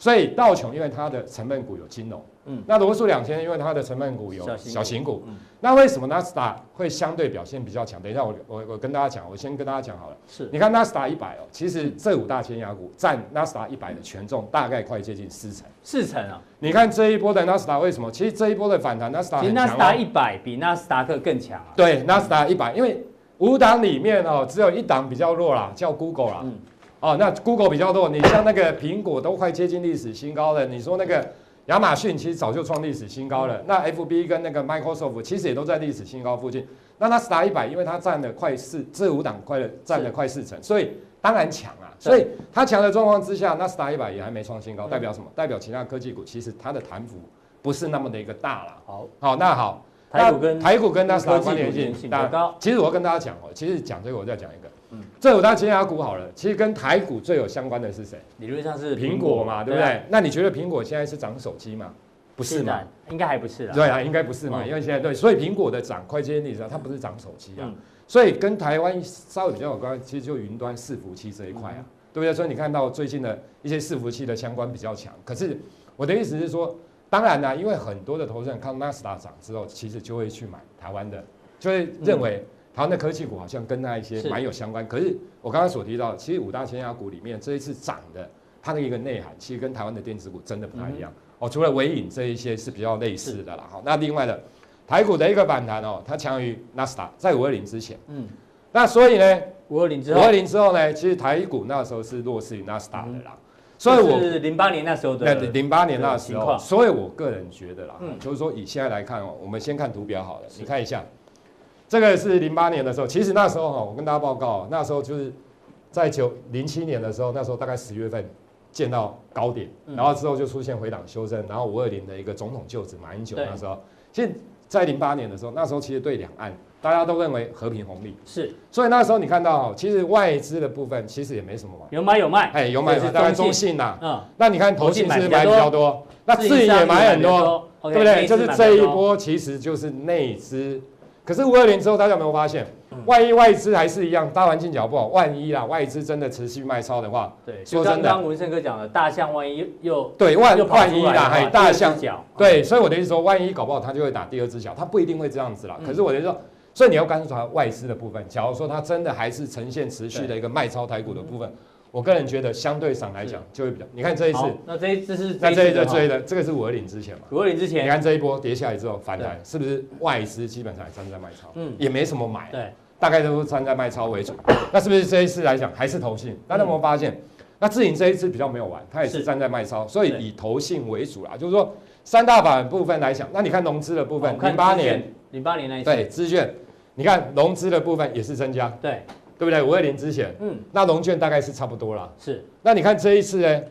所以道琼因为它的成分股有金融。嗯，那罗素两千，因为它的成分股有小型股，嗯、那为什么纳斯达会相对表现比较强？等一下我我我跟大家讲，我先跟大家讲好了。是，你看纳斯达一百哦，其实这五大千押股占纳斯达一百的权重大概快接近四成。四成啊！你看这一波的纳斯达为什么？其实这一波的反弹，纳斯达其实纳斯达一百比纳斯达克更强啊。对，纳斯达一百，因为五档里面哦，只有一档比较弱啦，叫 Google 啦。嗯。哦，那 Google 比较多，你像那个苹果都快接近历史新高了，你说那个。亚马逊其实早就创历史新高了，那 FB 跟那个 Microsoft 其实也都在历史新高附近。那纳斯达一百，因为它占了快四，这五档快了占了快四成，所以当然强啊。所以它强的状况之下，纳斯达一百也还没创新高，代表什么？代表其他科技股其实它的弹幅不是那么的一个大了。好，好，那好，台股跟台股跟纳斯达关联性高。其实我要跟大家讲哦，其实讲这个我再讲一个。嗯，这五大尖牙股好了，其实跟台股最有相关的是谁？理论上是苹果嘛，对不对？那你觉得苹果现在是涨手机吗？不是嘛？应该还不是。对啊，应该不是嘛，因为现在对，所以苹果的涨快接近历史上，它不是涨手机啊。所以跟台湾稍微比较有关，其实就云端伺服器这一块啊，对不对？所以你看到最近的一些伺服器的相关比较强。可是我的意思是说，当然呢，因为很多的投资人看纳斯达涨之后，其实就会去买台湾的，就会认为台湾的科技股好像跟那一些蛮有相关。可是我刚刚所提到，其实五大千压股里面这一次涨的，它的一个内涵，其实跟台湾的电子股真的不太一样。哦，除了微影这一些是比较类似的啦。好，那另外的。台股的一个反弹哦，它强于纳斯达，在五二零之前，嗯，那所以呢，五二零之后，五二零之后呢，其实台股那时候是弱势于纳斯达的啦，所以我是零八年那时候的，零八年那时候，所以我个人觉得啦，嗯，就是说以现在来看哦，我们先看图表好了，你看一下，这个是零八年的时候，其实那时候哈，我跟大家报告，那时候就是在九零七年的时候，那时候大概十月份见到高点，然后之后就出现回档修正，然后五二零的一个总统就职马英九那时候，其实。在零八年的时候，那时候其实对两岸大家都认为和平红利。是，所以那时候你看到，其实外资的部分其实也没什么买，有买有卖，哎有买有卖，当然中信呐，嗯，那你看投信是买比较多，那自营也买很多，对不对？就是这一波其实就是内资。可是五二零之后，大家有没有发现，万一外资还是一样，大环境脚不好，万一啦，外资真的持续卖超的话，对，说真的，刚刚文胜哥讲的，大象万一又对万万一啦，还大象。脚，对，所以我的意思说，万一搞不好它就会打第二只脚，它不一定会这样子啦。可是我的意思说，所以你要关注它外资的部分，假如说它真的还是呈现持续的一个卖超台股的部分。我个人觉得，相对上来讲就会比较。你看这一次，那这一次是那这一次追的，这个是五二零之前嘛？五二零之前，你看这一波跌下来之后反弹，是不是外资基本上也站在卖超？嗯，也没什么买，对，大概都是站在卖超为主。那是不是这一次来讲还是投信？大家有没有发现？那自营这一次比较没有玩，它也是站在卖超，所以以投信为主啦。就是说三大板部分来讲，那你看融资的部分，零八年，零八年那一次，对，资券，你看融资的部分也是增加，对。对不对？五二零之前，嗯，那融券大概是差不多啦。是，那你看这一次呢？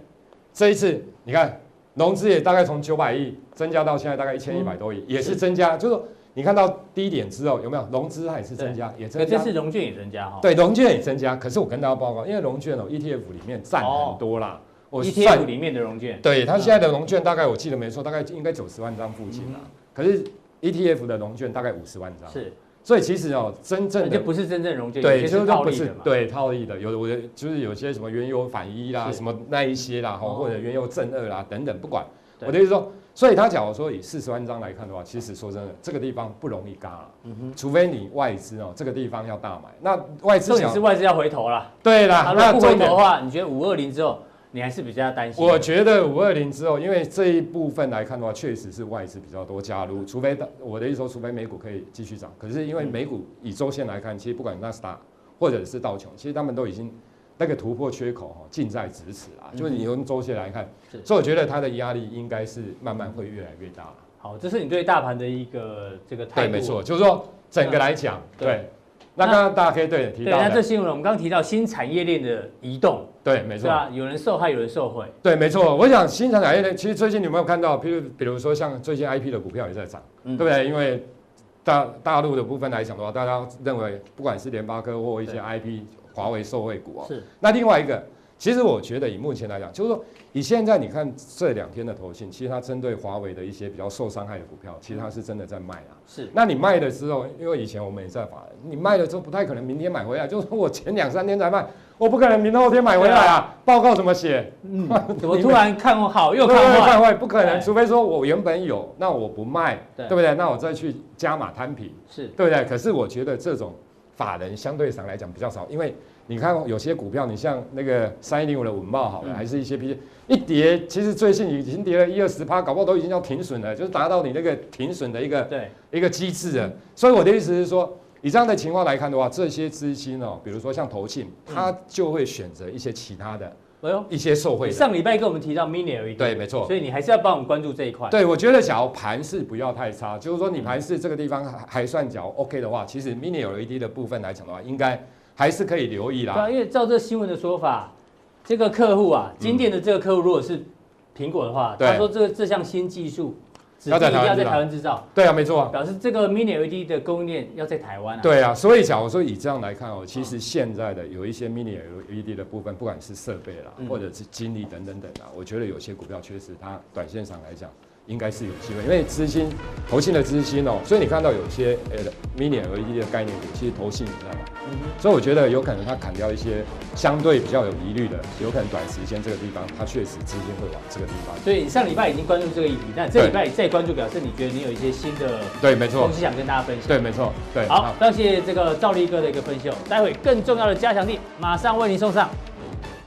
这一次你看融资也大概从九百亿增加到现在大概一千一百多亿，嗯、也是增加。是就是说你看到低点之后有没有融资它也是增加，也增加。这次融券也增加哈。对，融券也增加。可是我跟大家报告，因为融券哦，ETF 里面占很多啦。哦、我 ETF 里面的融券，对它现在的融券大概我记得没错，大概应该九十万张附近啦。嗯、可是 ETF 的融券大概五十万张。是。所以其实哦，真正的就不是真正融券，对，就是不是对套利的，有的我的就是有些什么原油反一啦，什么那一些啦，或者原油正二啦等等，不管。我的意思说，所以他假如说以四十万张来看的话，其实说真的，这个地方不容易嘎了，嗯哼，除非你外资哦，这个地方要大买，那外资重点是外资要回头了，对啦，那不回头的话，你觉得五二零之后？你还是比较担心。我觉得五二零之后，因为这一部分来看的话，确实是外资比较多加入，除非我的意思说，除非美股可以继续涨。可是因为美股以周线来看，其实不管纳斯达或者是道琼，其实他们都已经那个突破缺口哈，近在咫尺啊。就是你用周线来看，所以我觉得它的压力应该是慢慢会越来越大。好，这是你对大盘的一个这个态度。对，没错，就是说整个来讲，对。那刚刚大家可以对提到，对，那这新闻我们刚刚提到新产业链的移动，对，没错，啊，有人受害，有人受惠，对，没错。我想新产业链，其实最近你有没有看到，譬如比如说像最近 IP 的股票也在涨，对不对？因为大大陆的部分来讲的话，大家认为不管是联发科或一些 IP、华为受惠股啊，是。那另外一个，其实我觉得以目前来讲，就是说。以现在你看这两天的投信，其实它针对华为的一些比较受伤害的股票，其实它是真的在卖啊。是，那你卖的时候，因为以前我们也在法人，你卖了之后不太可能明天买回来，就是说我前两三天才卖，我不可能明后天买回来啊。报告怎么写？嗯，怎么突然看好又看坏？看坏不可能，除非说我原本有，那我不卖，对不对？那我再去加码摊平，是对不对？可是我觉得这种法人相对上来讲比较少，因为你看有些股票，你像那个三一零五的稳茂好了，还是一些 P。一跌，其实最近已经跌了一二十趴，搞不好都已经要停损了，就是达到你那个停损的一个对一个机制了。所以我的意思是说，以这样的情况来看的话，这些资金哦，比如说像投信，它就会选择一些其他的，哎呦，一些受惠。上礼拜跟我们提到 mini LED，对，没错。所以你还是要帮我们关注这一块。对，我觉得假如盘势不要太差，就是说你盘势这个地方还还算较 OK 的话，其实 mini LED 的部分来讲的话，应该还是可以留意啦。对啊，因为照这新闻的说法。这个客户啊，今天的这个客户，如果是苹果的话，他说这这项新技术，要在台湾制造。对啊，没错啊，表示这个 Mini LED 的供应链要在台湾啊。对啊，所以假如说以这样来看哦，其实现在的有一些 Mini LED 的部分，不管是设备啦，或者是精力等等等啊，我觉得有些股票确实它短线上来讲应该是有机会，因为资金投信的资金哦，所以你看到有些呃 mini LED 的概念股，其实投信你知道吗？嗯、所以我觉得有可能它砍掉一些相对比较有疑虑的，有可能短时间这个地方它确实资金会往这个地方。所以上礼拜已经关注这个议题，那这礼拜再关注，表示你觉得你有一些新的对，没错，东西想跟大家分享。对，没错，对。好，那，谢谢这个赵力哥的一个分析，待会更重要的加强力马上为您送上。